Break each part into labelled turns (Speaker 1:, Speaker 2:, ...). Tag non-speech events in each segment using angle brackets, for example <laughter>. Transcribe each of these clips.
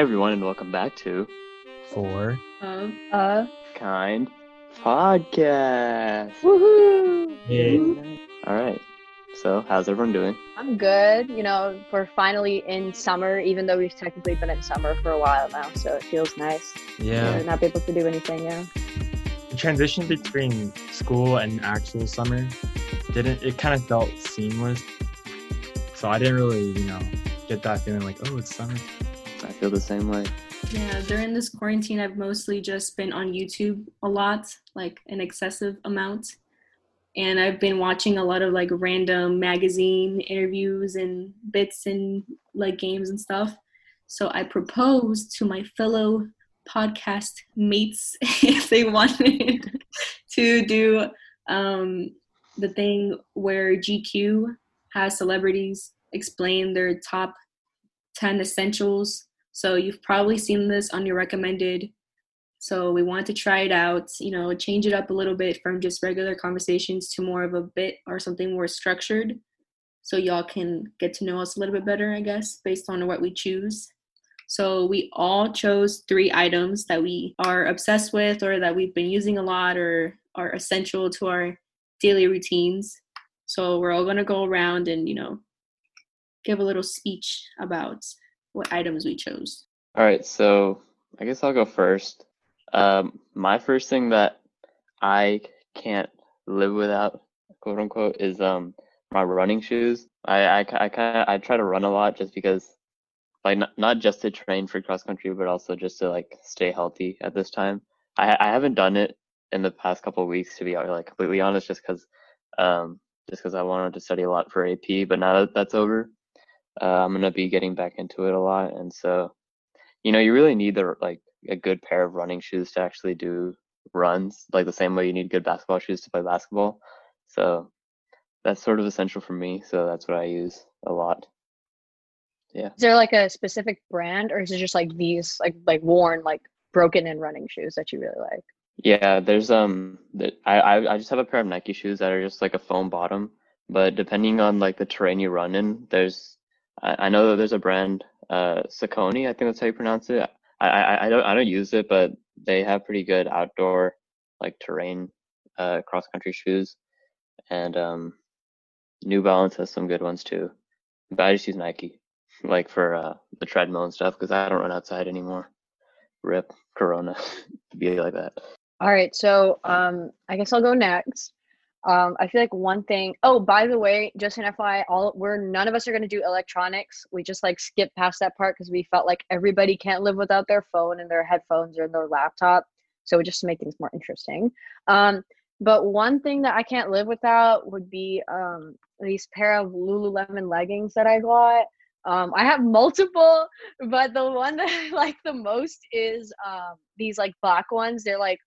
Speaker 1: everyone, and welcome back to
Speaker 2: Four.
Speaker 3: Of
Speaker 4: Uh,
Speaker 1: Kind Podcast.
Speaker 4: woohoo!
Speaker 2: Hey.
Speaker 1: All right. So, how's everyone doing?
Speaker 4: I'm good. You know, we're finally in summer, even though we've technically been in summer for a while now, so it feels nice.
Speaker 2: Yeah.
Speaker 4: to not be able to do anything, yeah.
Speaker 2: The transition between school and actual summer didn't it kind of felt seamless. So I didn't really, you know, get that feeling like, oh, it's summer.
Speaker 1: I feel the same way.
Speaker 3: yeah, during this quarantine, I've mostly just been on YouTube a lot, like an excessive amount. And I've been watching a lot of like random magazine interviews and bits and like games and stuff. So I proposed to my fellow podcast mates <laughs> if they wanted <laughs> to do um, the thing where GQ has celebrities explain their top 10 essentials. So you've probably seen this on your recommended. So we want to try it out, you know, change it up a little bit from just regular conversations to more of a bit or something more structured. So y'all can get to know us a little bit better, I guess, based on what we choose. So we all chose three items that we are obsessed with or that we've been using a lot or are essential to our daily routines. So we're all gonna go around and, you know, give a little speech about what items we chose.
Speaker 1: All right. So, I guess I'll go first. Um, my first thing that I can't live without, quote unquote, is um my running shoes. I I, I kind of I try to run a lot just because, like, not, not just to train for cross country, but also just to like stay healthy at this time. I I haven't done it in the past couple weeks to be like completely honest, just because um just because I wanted to study a lot for AP. But now that that's over, uh, I'm gonna be getting back into it a lot, and so you know you really need the like a good pair of running shoes to actually do runs, like the same way you need good basketball shoes to play basketball. So that's sort of essential for me. So that's what I use a lot. Yeah.
Speaker 4: Is there like a specific brand, or is it just like these, like like worn, like broken in running shoes that you really like?
Speaker 1: Yeah, there's um, I I I just have a pair of Nike shoes that are just like a foam bottom, but depending on like the terrain you run in, there's I, I know that there's a brand, uh, Saucony, I think that's how you pronounce it. I, I I don't I don't use it, but they have pretty good outdoor like terrain uh cross country shoes, and um, New Balance has some good ones too. But I just use Nike, <laughs> like for uh the treadmill and stuff, because I don't run outside anymore. Rip Corona, <laughs> be like that.
Speaker 4: All right, so um, I guess I'll go next. Um, I feel like one thing. Oh, by the way, just an FYI, all we're none of us are gonna do electronics. We just like skip past that part because we felt like everybody can't live without their phone and their headphones or their laptop. So just to make things more interesting. Um, but one thing that I can't live without would be um these pair of Lululemon leggings that I got. Um, I have multiple, <laughs> but the one that I like the most is um these like black ones. They're like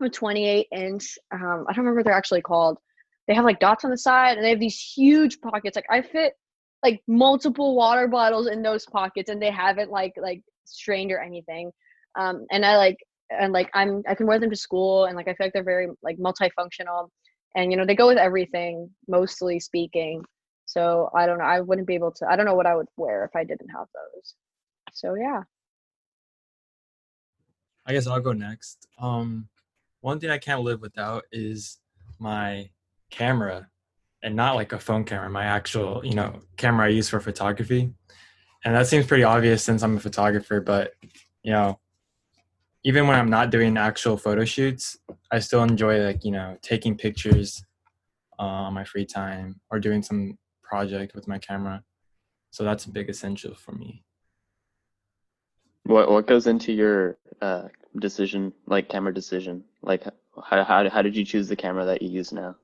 Speaker 4: a 28 inch. Um, I don't remember what they're actually called. They have like dots on the side and they have these huge pockets. Like I fit like multiple water bottles in those pockets and they haven't like like strained or anything. Um, and I like and like I'm I can wear them to school and like I feel like they're very like multifunctional and you know they go with everything mostly speaking. So I don't know. I wouldn't be able to. I don't know what I would wear if I didn't have those. So yeah.
Speaker 2: I guess I'll go next. Um, one thing I can't live without is my camera, and not like a phone camera, my actual, you know, camera I use for photography. And that seems pretty obvious since I'm a photographer, but you know, even when I'm not doing actual photo shoots, I still enjoy like, you know, taking pictures uh, on my free time or doing some project with my camera. So that's a big essential for me.
Speaker 1: What what goes into your uh decision, like camera decision? Like how how how did you choose the camera that you use now?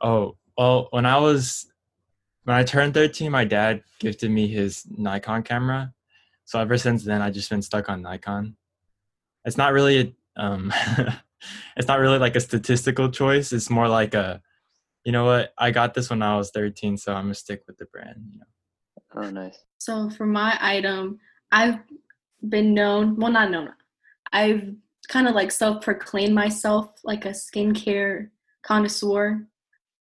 Speaker 2: Oh, well, when I was when I turned 13, my dad gifted me his Nikon camera. So ever since then, I've just been stuck on Nikon. It's not really a, um, <laughs> it's not really like a statistical choice. It's more like a, you know what? I got this when I was 13, so I'm gonna stick with the brand. You know.
Speaker 1: Oh, nice.
Speaker 3: So for my item, I've been known, well, not known, I've kind of like self proclaimed myself like a skincare connoisseur.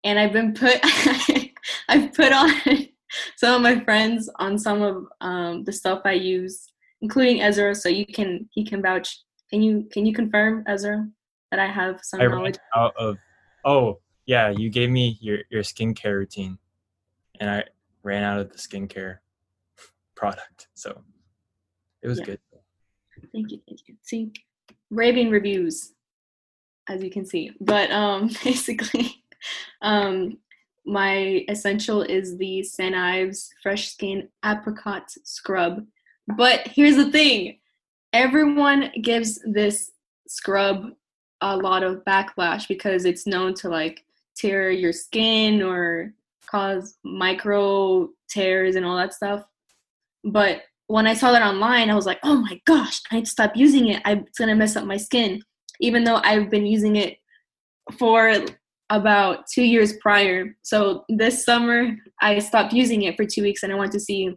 Speaker 3: And I've been put, <laughs> I've put on <laughs> some of my friends on some of um, the stuff I use. including Ezra. So you can he can vouch. Can you can you confirm Ezra that I have some
Speaker 2: I
Speaker 3: knowledge?
Speaker 2: out of. Oh yeah, you gave me your your skincare routine, and I ran out of the skincare product. So it was
Speaker 3: Yeah.
Speaker 2: good.
Speaker 3: Thank you, thank you. See, raving reviews, as you can see. But um, <laughs> basically, um, my essential is the St. Ives Fresh Skin Apricot Scrub. But here's the thing: everyone gives this scrub a lot of backlash because it's known to like tear your skin or cause micro tears and all that stuff. But when I saw that online, I was like, oh my gosh, I need to stop using it. I, it's gonna mess up my skin. Even though I've been using it for about two years prior. So this summer, I stopped using it for two weeks and I wanted to see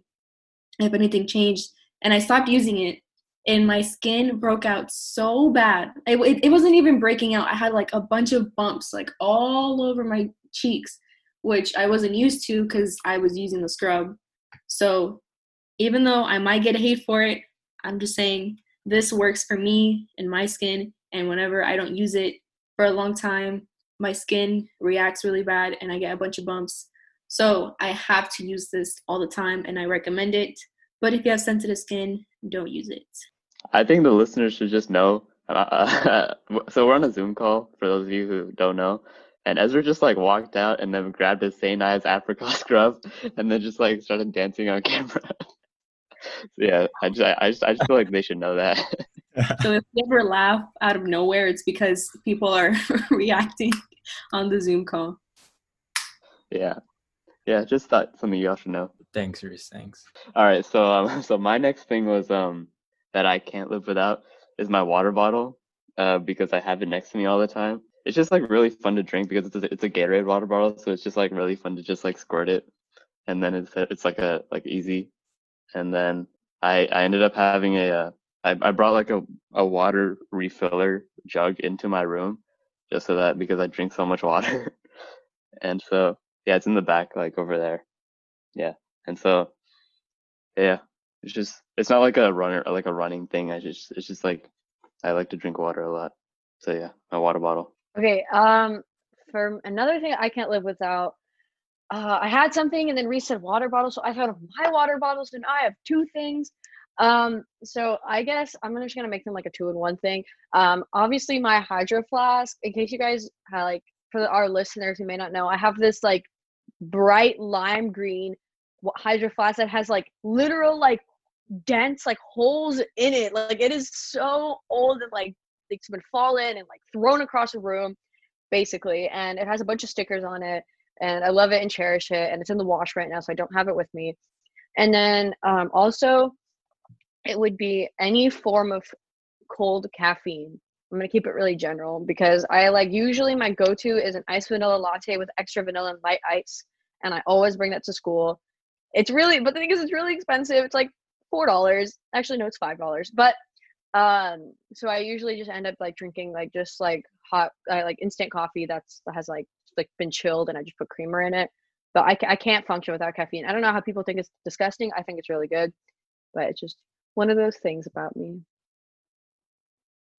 Speaker 3: if anything changed. And I stopped using it, and my skin broke out so bad. It, it, it wasn't even breaking out. I had like a bunch of bumps, like all over my cheeks, which I wasn't used to because I was using the scrub. So even though I might get hate for it, I'm just saying this works for me and my skin. And whenever I don't use it for a long time, my skin reacts really bad and I get a bunch of bumps. So I have to use this all the time and I recommend it. But if you have sensitive skin, don't use it.
Speaker 1: I think the listeners should just know. Uh, <laughs> so we're on a Zoom call for those of you who don't know, and Ezra just like walked out and then grabbed his St. Ives apricot <laughs> scrub and then just like started dancing on camera. <laughs> so yeah, I just I, I just I just feel like they should know that. <laughs>
Speaker 3: So if you ever laugh out of nowhere, it's because people are <laughs> reacting on the Zoom call.
Speaker 1: yeah, yeah, just thought something you all should know.
Speaker 2: Thanks, Reese. Thanks.
Speaker 1: All right, so um, <laughs> so my next thing was um that I can't live without is my water bottle, uh, because I have it next to me all the time. It's just like really fun to drink because it's a, it's a Gatorade water bottle, so it's just like really fun to just like squirt it, and then it's it's like a like easy, and then I I ended up having a uh, I I brought like a a water refiller jug into my room, just so that because I drink so much <laughs> water, and so yeah, it's in the back like over there, yeah, and so yeah, it's just it's not like a runner like a running thing. I just it's just like I like to drink water a lot. So yeah, my water bottle.
Speaker 4: Okay. Um, for another thing I can't live without, uh, I had something and then said water bottle, so I thought of my water bottles, and I have two things. Um, so I guess I'm just gonna make them like a two in one thing. Um, obviously my hydro flask. In case you guys have, like for our listeners who may not know, I have this like bright lime green hydro flask that has like literal like dents like holes in it. Like it is so old and like it's been fallen and like thrown across the room, basically. And it has a bunch of stickers on it, and I love it and cherish it. And it's in the wash right now, so I don't have it with me. And then um, also, it would be any form of cold caffeine. I'm gonna keep it really general because I like usually my go-to is an iced vanilla latte with extra vanilla and light ice, and I always bring that to school. It's really, but the thing is, it's really expensive. It's like four dollars. Actually, no, it's five dollars. But um, so I usually just end up like drinking like just like hot, uh, like instant coffee that's that has like like been chilled, and I just put creamer in it. But I, I can't function without caffeine. I don't know how people think it's disgusting. I think it's really good, but it's just one of those things about me.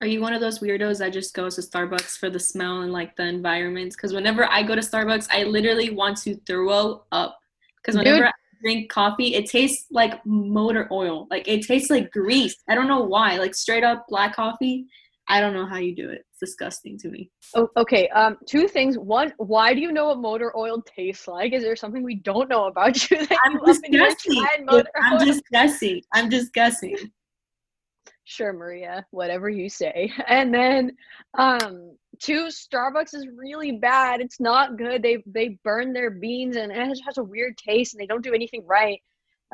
Speaker 3: Are you one of those weirdos that just goes to Starbucks for the smell and like the environment? Because whenever I go to Starbucks, I literally want to throw up. Because whenever
Speaker 4: Dude.
Speaker 3: I drink coffee, it tastes like motor oil. Like it tastes like grease. I don't know why. Like straight up black coffee. I don't know how you do it. It's disgusting to me.
Speaker 4: Oh, okay. Um, two things. One, why do you know what motor oil tastes like? Is there something we don't know about you? That
Speaker 3: I'm
Speaker 4: you
Speaker 3: just guessing. I'm just guessing. I'm just guessing.
Speaker 4: Sure, Maria, whatever you say. And then um two, Starbucks is really bad. It's not good. They they burn their beans and it has a weird taste and they don't do anything right.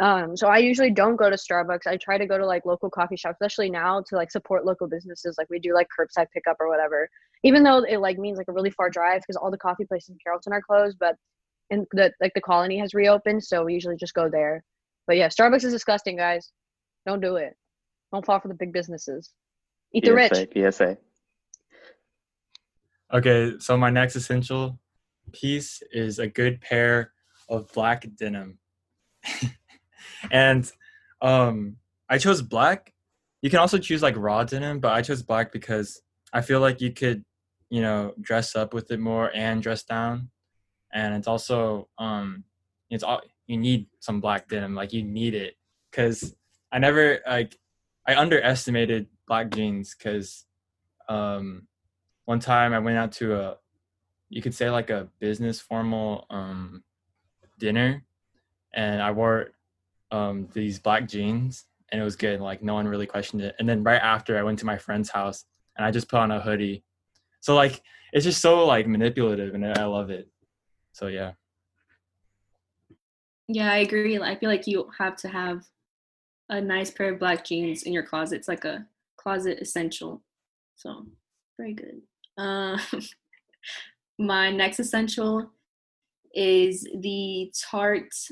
Speaker 4: Um so I usually don't go to Starbucks. I try to go to like local coffee shops, especially now to like support local businesses. Like we do like curbside pickup or whatever. Even though it like means like a really far drive because all the coffee places in Carrollton are closed, but and the like the colony has reopened, so we usually just go there. But yeah, Starbucks is disgusting, guys. Don't do it. Don't fall for the big businesses. Eat the rich.
Speaker 1: PSA, PSA.
Speaker 2: Okay, so my next essential piece is a good pair of black denim. <laughs> and um I chose black. You can also choose like in them, but I chose black because I feel like you could, you know, dress up with it more and dress down, and it's also um, it's all you need some black denim. Like you need it because I never like I underestimated black jeans because um, one time I went out to a you could say like a business formal um, dinner, and I wore um, these black jeans, and it was good. Like no one really questioned it. And then right after, I went to my friend's house, and I just put on a hoodie. So like it's just so like manipulative, and I love it. So yeah.
Speaker 3: Yeah, I agree. I feel like you have to have a nice pair of black jeans in your closet. It's like a closet essential. So very good. Uh, <laughs> my next essential is the Tarte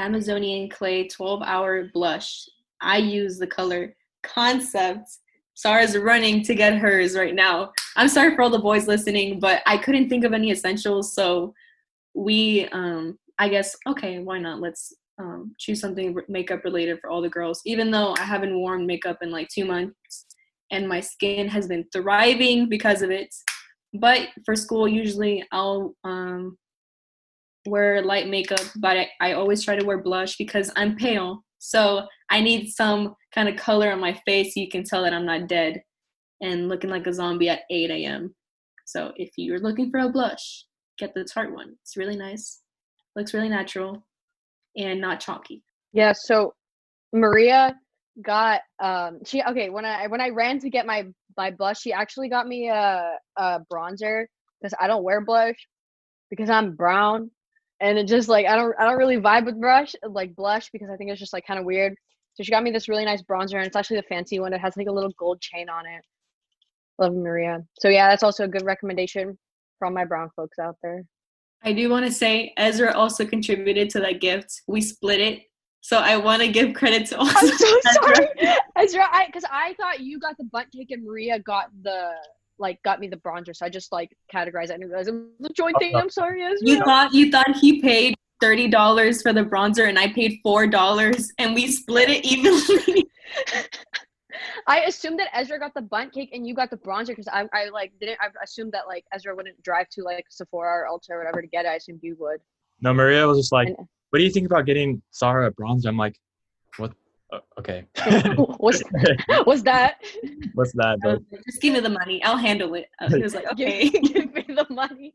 Speaker 3: Amazonian Clay 12 Hour Blush. I use the color Concept. Sarah's running to get hers right now. I'm sorry for all the boys listening, but I couldn't think of any essentials, so we um I guess okay, why not? Let's um, choose something makeup related for all the girls. Even though I haven't worn makeup in like two months, and my skin has been thriving because of it. But for school, usually I'll um, wear light makeup, but I, I always try to wear blush because I'm pale. So I need some kind of color on my face so you can tell that I'm not dead and looking like a zombie at 8 a.m. So if you're looking for a blush, get the Tarte one. It's really nice, looks really natural, and not chalky.
Speaker 4: Yeah. So Maria got um she okay when I when I ran to get my my blush, she actually got me a a bronzer because I don't wear blush because I'm brown and it just like I don't I don't really vibe with brush like blush because I think it's just like kind of weird. So she got me this really nice bronzer and it's actually the fancy one. It has like a little gold chain on it. Love Maria. So yeah, that's also a good recommendation for all my brown folks out there.
Speaker 3: I do want to say Ezra also contributed to that gift. We split it. So I want to give credit to also
Speaker 4: I'm so <laughs> sorry. Ezra, I because I thought you got the Bundt cake and Maria got the like got me the bronzer. So I just like categorized it and realized it was a joint thing. Oh. I'm sorry, Ezra.
Speaker 3: You thought you thought he paid thirty dollars for the bronzer and I paid four dollars and we split it evenly. <laughs>
Speaker 4: I assumed that Ezra got the Bundt cake and you got the bronzer because I, I like didn't I assumed that like Ezra wouldn't drive to like Sephora or Ulta or whatever to get it. I assumed you would.
Speaker 2: No, Maria was just like,
Speaker 4: And-
Speaker 2: "What do you think about getting Sarah a bronzer?" I'm like, "What? Uh, okay, <laughs>
Speaker 4: What's what's that?
Speaker 2: what's that?"
Speaker 3: I like, Just give me the money. I'll handle it. Uh, He was like, <laughs> okay.
Speaker 4: give, <laughs> give me the money.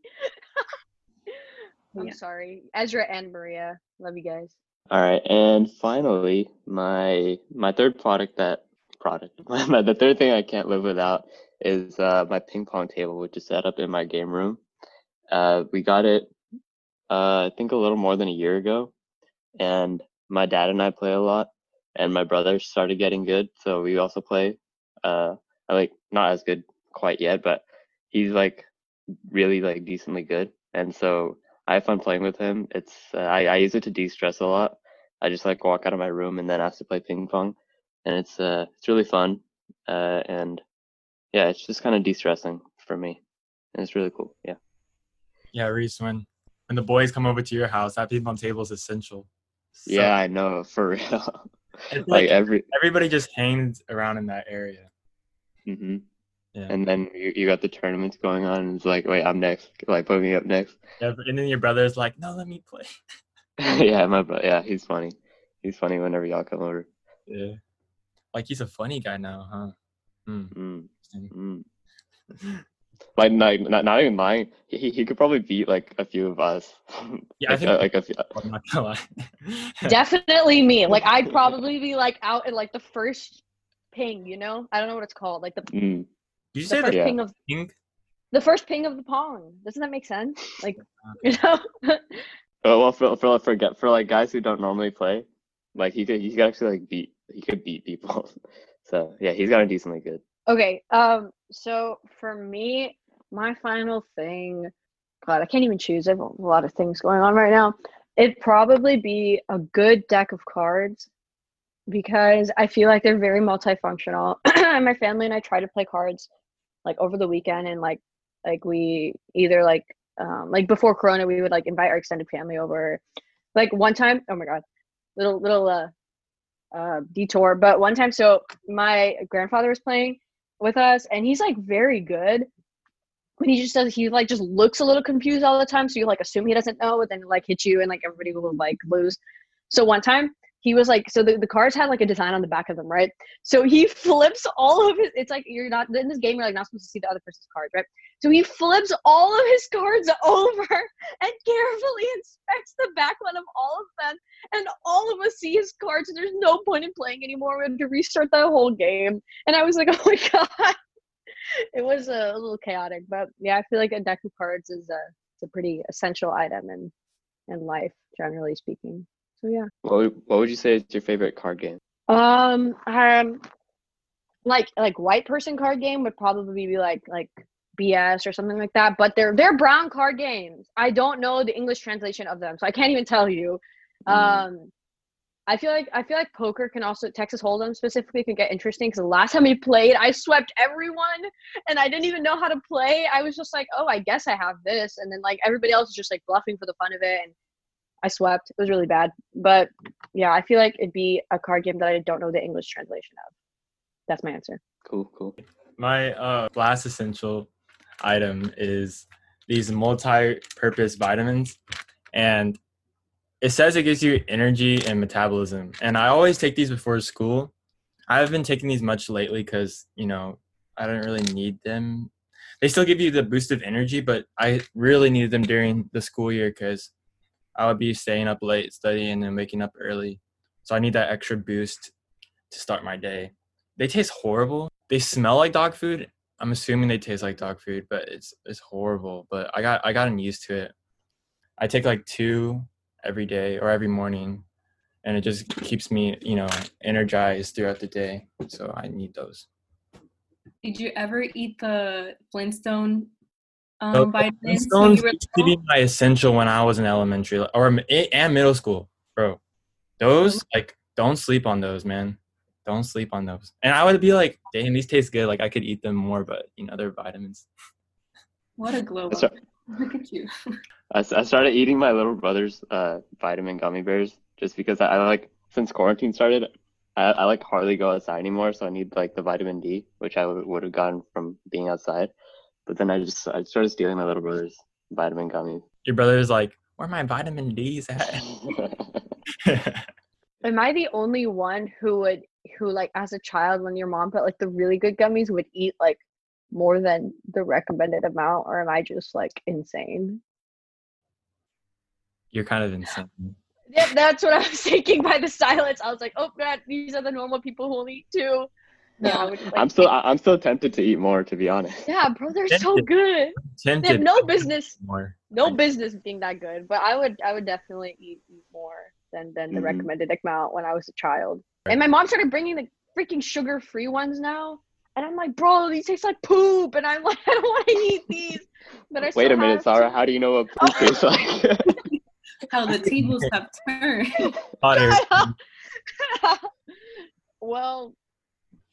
Speaker 4: I'm
Speaker 3: Yeah.
Speaker 4: sorry, Ezra and Maria. Love you guys.
Speaker 1: All right, and finally, my my third product that product the third thing I can't live without is uh, my ping pong table, which is set up in my game room. Uh, we got it, uh, I think a little more than a year ago, and my dad and I play a lot, and my brother started getting good, so we also play. Uh, I like not as good quite yet, but he's like really like decently good, and so I have fun playing with him. It's uh, I, I use it to de-stress a lot. I just like walk out of my room and then ask to play ping pong, and it's uh it's really fun, uh and yeah, it's just kind of de-stressing for me, and it's really cool. Yeah.
Speaker 2: yeah, Reese, when when the boys come over to your house, that ping pong table is essential. So,
Speaker 1: yeah, I know for <laughs> real. Like
Speaker 2: like
Speaker 1: every
Speaker 2: everybody just hangs around in that area.
Speaker 1: hmm
Speaker 2: Yeah.
Speaker 1: and then you, you got the tournaments going on, and it's like, wait, I'm next. Like put me up next.
Speaker 2: Yeah, and then your brother's like, "No, let me play." <laughs>
Speaker 1: yeah, my brother. Yeah, he's funny. He's funny whenever y'all come over.
Speaker 2: Yeah, like he's a funny guy now, huh? Hmm.
Speaker 1: Mm, mm. <laughs> Like, like not, not even lying. He, he- he could probably beat like a few of us. <laughs>
Speaker 2: Yeah, I
Speaker 1: like,
Speaker 2: think-
Speaker 1: uh, like a few,
Speaker 2: I'm not gonna lie. <laughs>
Speaker 4: Definitely me. Like I'd probably be like out in like the first ping. You know, I don't know what it's called. Like the,
Speaker 1: mm,
Speaker 2: Did you
Speaker 4: the
Speaker 2: say
Speaker 4: first
Speaker 2: the
Speaker 1: Yeah.
Speaker 4: ping of
Speaker 2: pink?
Speaker 4: the first ping of the pong. Doesn't that make sense? <laughs> Like you know.
Speaker 1: Oh well, for for for gu- for like guys who don't normally play, like he could he could actually like beat he could beat people. So yeah, he's gotten decently good.
Speaker 4: Okay. Um. So for me, my final thing. God, I can't even choose. I have a lot of things going on right now. It'd probably be a good deck of cards because I feel like they're very multifunctional. <clears throat> my family and I try to play cards like over the weekend, and like like we either like um like before Corona, we would like invite our extended family over. Like one time, oh my god, little little uh uh, detour. But one time, so my grandfather was playing with us, and he's like very good. But he just does. He like just looks a little confused all the time. So you like assume he doesn't know, and then like hit you, and like everybody will like lose. So one time he was like, so the, the cards had like a design on the back of them, right? So he <laughs> flips all of his. It's like you're not in this game. You're like not supposed to see the other person's cards, right? So he flips all of his cards <laughs> over and carefully inspects the back one of all of them. And all of us see his cards, and there's no point in playing anymore. We have to restart the whole game. And I was like, <laughs> oh my god. It was a, a little chaotic, but yeah, I feel like a deck of cards is a it's a pretty essential item in in life, generally speaking. So yeah.
Speaker 1: What would, what would you say is your favorite card game?
Speaker 4: Um, um, like like white person card game would probably be like like BS or something like that. But they're they're brown card games. I don't know the English translation of them, so I can't even tell you.
Speaker 1: Mm.
Speaker 4: Um, I feel like I feel like poker can also Texas Hold'em specifically can get interesting because the last time we played, I swept everyone, and I didn't even know how to play. I was just like, oh, I guess I have this, and then like everybody else is just like bluffing for the fun of it, and I swept. It was really bad, but yeah, I feel like it'd be a card game that I don't know the English translation of. That's my answer.
Speaker 1: Cool, cool.
Speaker 2: My uh, last essential item is these multi-purpose vitamins, and it says it gives you energy and metabolism. And I always take these before school. I haven't been taking these much lately because you know I don't really need them. They still give you the boost of energy, but I really needed them during the school year because I would be staying up late studying and waking up early. So I need that extra boost to start my day. They taste horrible. They smell like dog food. I'm assuming they taste like dog food, but it's it's horrible. But I got I gotten used to it. I take like two every day or every morning, and it just keeps me you know energized throughout the day. So I need those.
Speaker 3: Did you ever eat the Flintstone um,
Speaker 2: So
Speaker 3: vitamins? when
Speaker 2: Flintstones
Speaker 3: you were
Speaker 2: used to be my essential when I was in elementary or and middle school, bro. Those like don't sleep on those, man. Don't sleep on those. And I would be like, damn, these taste good. Like I could eat them more, but you know they're vitamins.
Speaker 3: What a glow
Speaker 1: That's
Speaker 3: up. <laughs> Look at you. <laughs>
Speaker 1: I started eating my little brother's uh, vitamin gummy bears just because I, I like since quarantine started, I, I like hardly go outside anymore, so I need like the vitamin D, which I would have gotten from being outside. But then I just I started stealing my little brother's vitamin gummies.
Speaker 2: Your brother's like, where my vitamin D's at? <laughs> <laughs>
Speaker 4: Am I the only one who would who like as a child when your mom put like the really good gummies would eat like more than the recommended amount, or am I just like insane?
Speaker 2: You're kind of insane.
Speaker 4: Yeah, that's what I was thinking by the <laughs> silence. I was like, oh god, these are the normal people who will eat too. No, I would, like,
Speaker 1: I'm still I- I'm still tempted to eat more, to be honest.
Speaker 4: Yeah, bro, they're so
Speaker 2: Tempted.
Speaker 4: good. They have no business,
Speaker 2: more.
Speaker 4: no business being that good. But I would, I would definitely eat, eat more than than the
Speaker 1: Mhm.
Speaker 4: recommended amount when I was a child. And my mom started bringing the freaking sugar-free ones now, and I'm like, bro, these taste like poop, and I'm <laughs> like, I don't want to eat these. But I
Speaker 1: Wait a minute, Sarah.
Speaker 4: to.
Speaker 1: How do you know what poop tastes <laughs> like? <laughs>
Speaker 3: How the tables have turned.
Speaker 4: Well,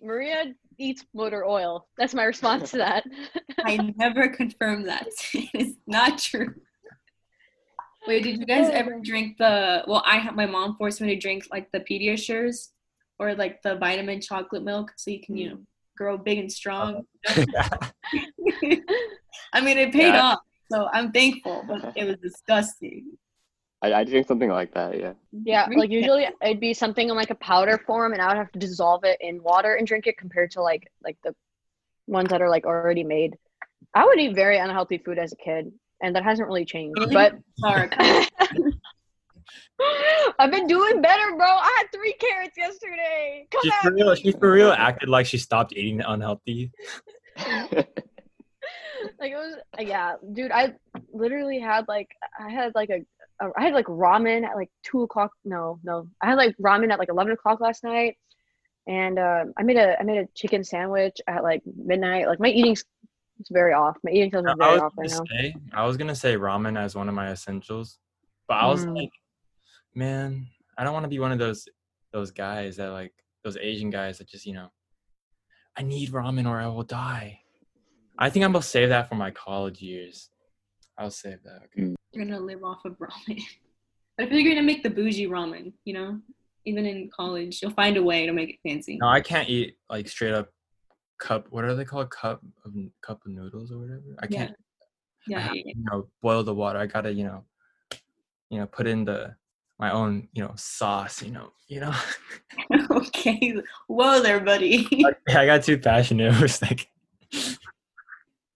Speaker 4: Maria eats motor oil. That's my response to that. <laughs>
Speaker 3: I never confirmed that. <laughs> it's not true. Wait, did you guys ever drink the? Well, I have my mom forced me to drink like the Pediasures or like the vitamin chocolate milk, so you can you mm. know grow big and strong. <laughs> I mean, it paid
Speaker 1: Yeah.
Speaker 3: off, so I'm thankful, but it was disgusting.
Speaker 1: I, I drink something like that, yeah.
Speaker 4: Yeah, like usually it'd be something in like a powder form, and I would have to dissolve it in water and drink it compared to like like the ones that are like already made. I would eat very unhealthy food as a kid, and that hasn't really changed.
Speaker 3: Really?
Speaker 4: But
Speaker 3: Sorry. <laughs>
Speaker 4: I've been doing better, bro. I had three carrots yesterday. Come
Speaker 2: She
Speaker 4: at
Speaker 2: for real.
Speaker 4: me.
Speaker 2: She for real acted like she stopped eating unhealthy. <laughs>
Speaker 4: like it was yeah dude i literally had like i had like a, a i had like ramen at like two o'clock no no i had like ramen at like 11 o'clock last night and um i made a i made a chicken sandwich at like midnight like my eating's it's very off my eating is
Speaker 2: I
Speaker 4: very off right now
Speaker 2: say I was gonna say ramen as one of my essentials, but I was
Speaker 4: Mm.
Speaker 2: like, man, I don't want to be one of those those guys that like those Asian guys that just you know, I need ramen or I will die. I think I'm gonna save that for my college years. I'll save that. Okay. Mm.
Speaker 3: You're gonna live off of ramen. But <laughs> I feel like you're gonna make the bougie ramen, you know? Even in college, you'll find a way to make it fancy.
Speaker 2: No, I can't eat like straight up cup. What are they called? Cup of cup of noodles or whatever. I can't. I
Speaker 3: Yeah,
Speaker 2: have
Speaker 3: yeah,
Speaker 2: to, you know, boil the water. I gotta, you know, you know, put in the my own, you know, sauce. You know, you know. <laughs> <laughs>
Speaker 3: okay. Whoa there, buddy.
Speaker 2: I got too passionate. It was like,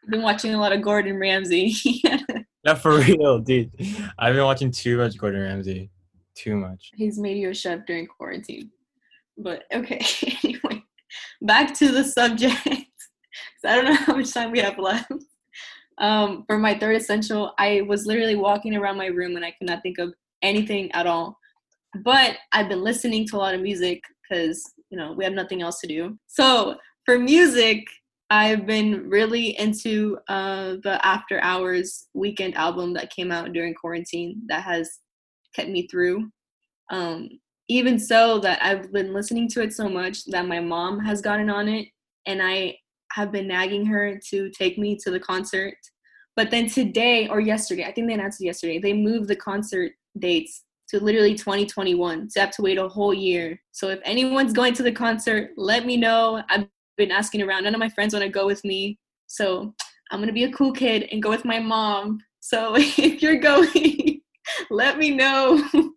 Speaker 3: Been watching a lot of Gordon Ramsay. <laughs>
Speaker 2: not for real, dude. I've been watching too much Gordon Ramsay. Too much.
Speaker 3: He's made you a chef during quarantine. But okay, <laughs> anyway, back to the subject. <laughs> I don't know how much time we have left. Um, for my third essential, I was literally walking around my room and I could not think of anything at all. But I've been listening to a lot of music because you know we have nothing else to do. So for music, I've been really into uh, the After Hours Weeknd album that came out during quarantine that has kept me through. Um, even so, that I've been listening to it so much that my mom has gotten on it, and I have been nagging her to take me to the concert. But then today or yesterday, I think they announced yesterday, they moved the concert dates to literally 2021. So I have to wait a whole year. So if anyone's going to the concert, let me know. I've been asking around. None of my friends want to go with me. So I'm going to be a cool kid and go with my mom. So <laughs> if you're going, <laughs> let me know. <laughs>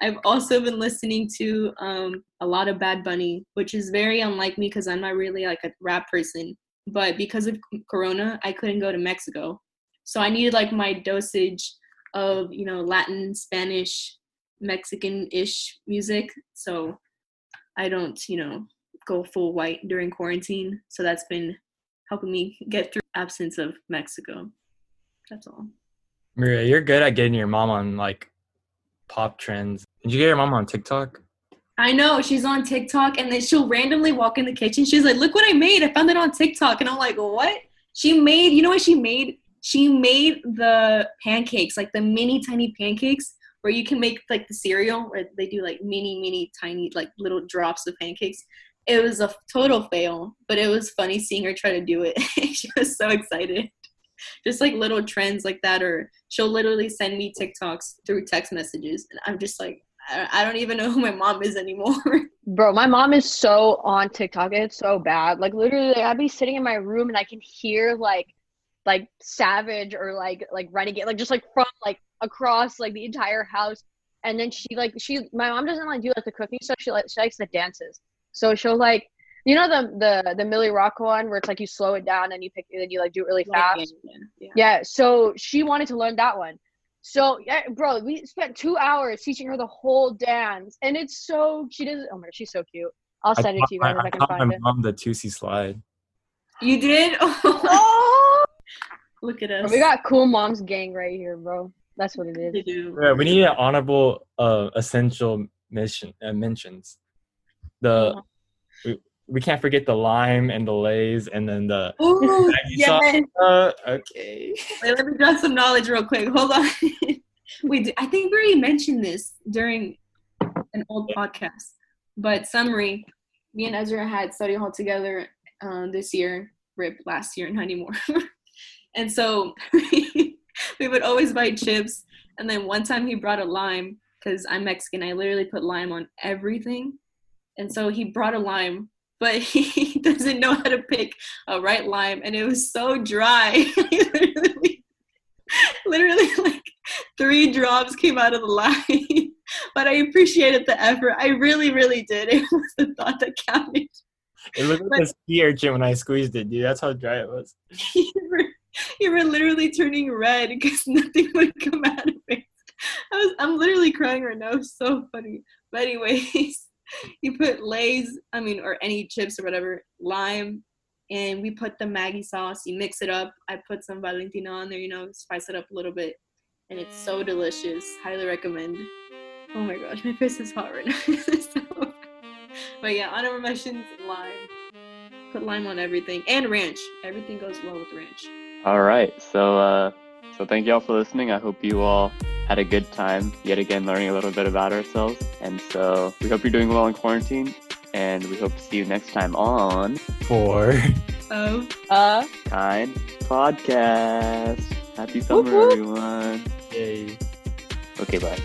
Speaker 3: I've also been listening to um, a lot of Bad Bunny, which is very unlike me because I'm not really like a rap person. But because of Corona, I couldn't go to Mexico. So I needed like my dosage of, you know, Latin, Spanish, Mexican ish music. So I don't, you know, go full white during quarantine. So that's been helping me get through absence of Mexico. That's all.
Speaker 2: Maria, you're good at getting your mom on like pop trends. Did you get your mom on TikTok?
Speaker 3: I know she's on TikTok and then she'll randomly walk in the kitchen. She's like, "Look what I made! I found it on TikTok." And I'm like, "What?" She made. You know what she made? She made the pancakes, like the mini tiny pancakes, where you can make like the cereal, where they do like mini, mini, tiny, like little drops of pancakes. It was a total fail, but it was funny seeing her try to do it. <laughs> she was so excited. Just like little trends like that, or she'll literally send me TikToks through text messages, and I'm just like, I don't even know who my mom is anymore. <laughs>
Speaker 4: Bro, my mom is so on TikTok. It's so bad. Like literally, I'd be sitting in my room and I can hear like, like Savage or like like Renegade, like just like from like across like the entire house. And then she like she my mom doesn't like do like the cooking stuff. She like she likes the dances. So she'll like you know the the the Millie Rock one where it's like you slow it down and you pick and then you like do it really fast.
Speaker 3: yeah.
Speaker 4: Yeah, so she wanted to learn that one. So yeah, bro, we spent two hours teaching her the whole dance, and it's so she does. Oh my god, she's so cute. I'll
Speaker 2: I
Speaker 4: send it to you
Speaker 2: my-
Speaker 4: guys if I
Speaker 2: I
Speaker 4: can
Speaker 2: taught
Speaker 4: find
Speaker 2: my
Speaker 4: it.
Speaker 2: mom the Toosie Slide.
Speaker 3: You did? <laughs>
Speaker 4: Oh,
Speaker 3: Look at us.
Speaker 4: we got cool moms gang right here, bro. That's what it
Speaker 3: They do.
Speaker 2: Yeah, we need an honorable uh essential mission uh, mentions. The
Speaker 3: Uh-huh.
Speaker 2: we, we can't forget the lime and the Lay's and then the <gasps>
Speaker 3: Ooh, yes.
Speaker 2: uh, okay.
Speaker 3: Wait, let me drop some knowledge real quick. Hold on. <laughs> we did, I think we already mentioned this during an old podcast. But summary, me and Ezra had study hall together uh, this year, rip last year, not anymore. <laughs> and so <laughs> we would always buy chips. And then one time he brought a lime because I'm Mexican. I literally put lime on everything. And so he brought a lime, but <laughs> he doesn't know how to pick a right lime. And it was so dry. <laughs> literally, literally, like three drops came out of the lime. <laughs> but I appreciated the effort. I really, really did. It was the thought that counted.
Speaker 2: It looked like a sea urchin when I squeezed it, dude. That's how dry it was.
Speaker 3: you, were, you were literally turning red because nothing would come out of it. I was, I'm literally crying right now. It was so funny. But anyways, <laughs> you put Lay's, I mean, or any chips or whatever, lime, and we put the Maggi sauce. You mix it up. I put some Valentina on there, you know, spice it up a little bit, and it's so delicious. Highly recommend. Oh my gosh, my face is hot right now. <laughs> But yeah, honorable mentions lime. Put lime on everything and ranch. Everything goes well with ranch.
Speaker 1: All right. So, uh, so thank you all for listening. I hope you all had a good time yet again learning a little bit about ourselves. And so we hope you're doing well in quarantine. And we hope to see you next time on
Speaker 2: Four.
Speaker 3: Oh.
Speaker 4: Uh,
Speaker 1: Kind Podcast. Happy summer,
Speaker 4: whoop.
Speaker 1: everyone.
Speaker 2: Yay.
Speaker 1: Okay, bye.